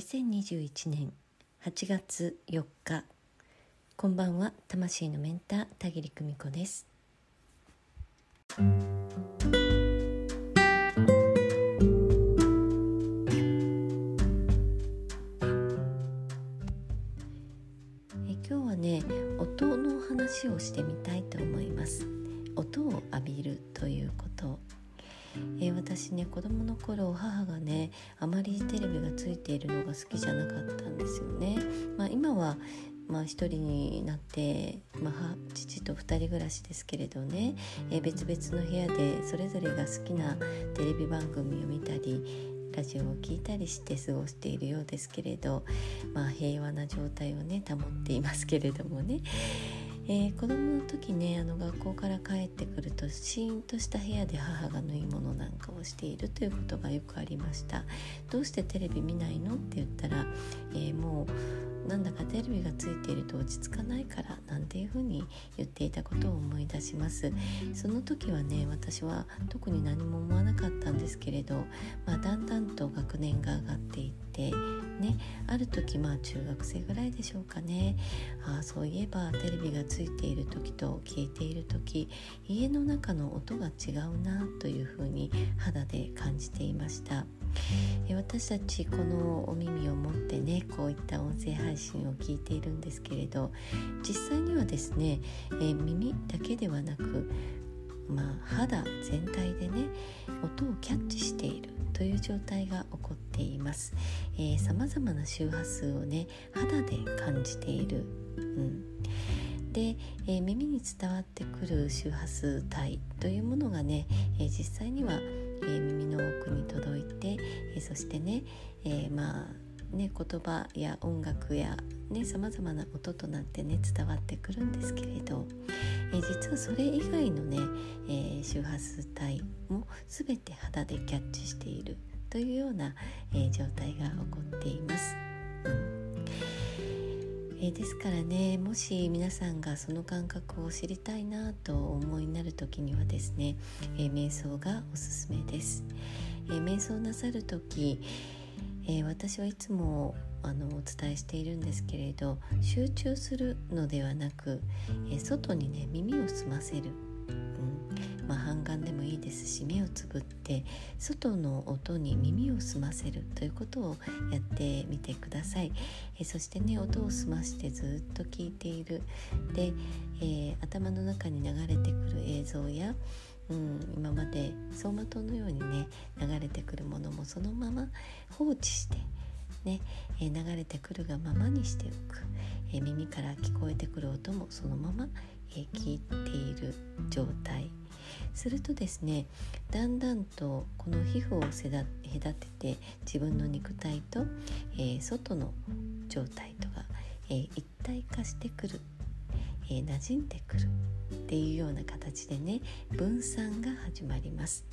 2021年8月4日こんばんは魂のメンター田切久美子です。え今日はね音の話をしてみたいと思います。私ね子供の頃母がねあまりテレビがついているのが好きじゃなかったんですよね。まあ、今はまあ、一人になって、まあ、父と二人暮らしですけれどね、え、別々の部屋でそれぞれが好きなテレビ番組を見たりラジオを聴いたりして過ごしているようですけれど、まあ、平和な状態をね保っていますけれどもね。えー、子供の時ねあの学校から帰ってくるとシーンとした部屋で母が縫い物なんかをしているということがよくありました。どうしてテレビ見ないのって言ったら、えー、もうなんだかテレビがついていると落ち着かないからなんていうふうに言っていたことを思い出します。その時はね私は特に何も思ですけれど、まあ、だんだんと学年が上がっていってねある時まあ中学生ぐらいでしょうかねあそういえばテレビがついている時と消えている時家の中の音が違うなというふうに肌で感じていました。私たちこのお耳を持ってねこういった音声配信を聞いているんですけれど実際にはですね、えー、耳だけではなくまあ、肌全体でね音をキャッチしているという状態が起こっています。さまざまな周波数をね肌で感じている、うん、で、えー、耳に伝わってくる周波数帯というものがね、えー、実際には、えー、耳の奥に届いて、えそしてね、えまあね言葉や音楽やさまざまな音となってね伝わってくるんですけれど、え実はそれ以外のね、え周波数帯も全て肌でキャッチしているというような、え状態が起こっています。え、ですからねもし皆さんがその感覚を知りたいなとお思いになる時にはですね、え、瞑想がおすすめです、え、瞑想なさる時、え私はいつもあのお伝えしているんですけれど集中するのではなく、え外にね耳を澄ませる。うん。まあ、半眼でもいいですし目をつぶって外の音に耳を澄ませるということをやってみてください。えそしてね音を澄ましてずっと聞いている。で、え、頭の中に流れてくる映像やうん、今まで走馬灯のようにね流れてくるものもそのまま放置してね、えー、流れてくるがままにしておく、えー、耳から聞こえてくる音もそのまま、え聞いている状態。するとですねだんだんとこの皮膚を隔てて自分の肉体と、え、外の状態とが、え、一体化してくる、えー、馴染んでくるっていうような形でね分散が始まります、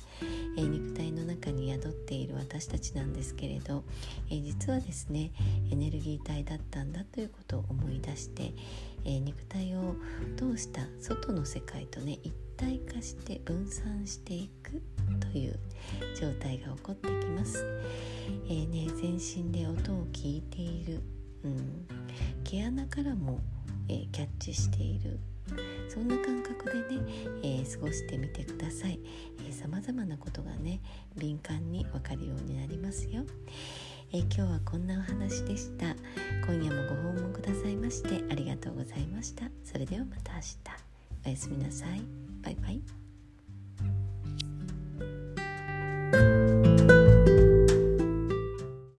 えー、肉体の中に宿っている私たちなんですけれど、えー、実はですねエネルギー体だったんだということを思い出して、え、肉体を通した外の世界とね一体化して分散していくという状態が起こってきます。えね、全身で音を聞いている、うん、毛穴からも、えー、キャッチしている。そんな感覚でね、えー、過ごしてみてください。さまざまなことがね敏感にわかるようになりますよ、えー、今日はこんなお話でした。今夜もご訪問くださいましてありがとうございました。それではまた明日。おやすみなさい。バイバイ。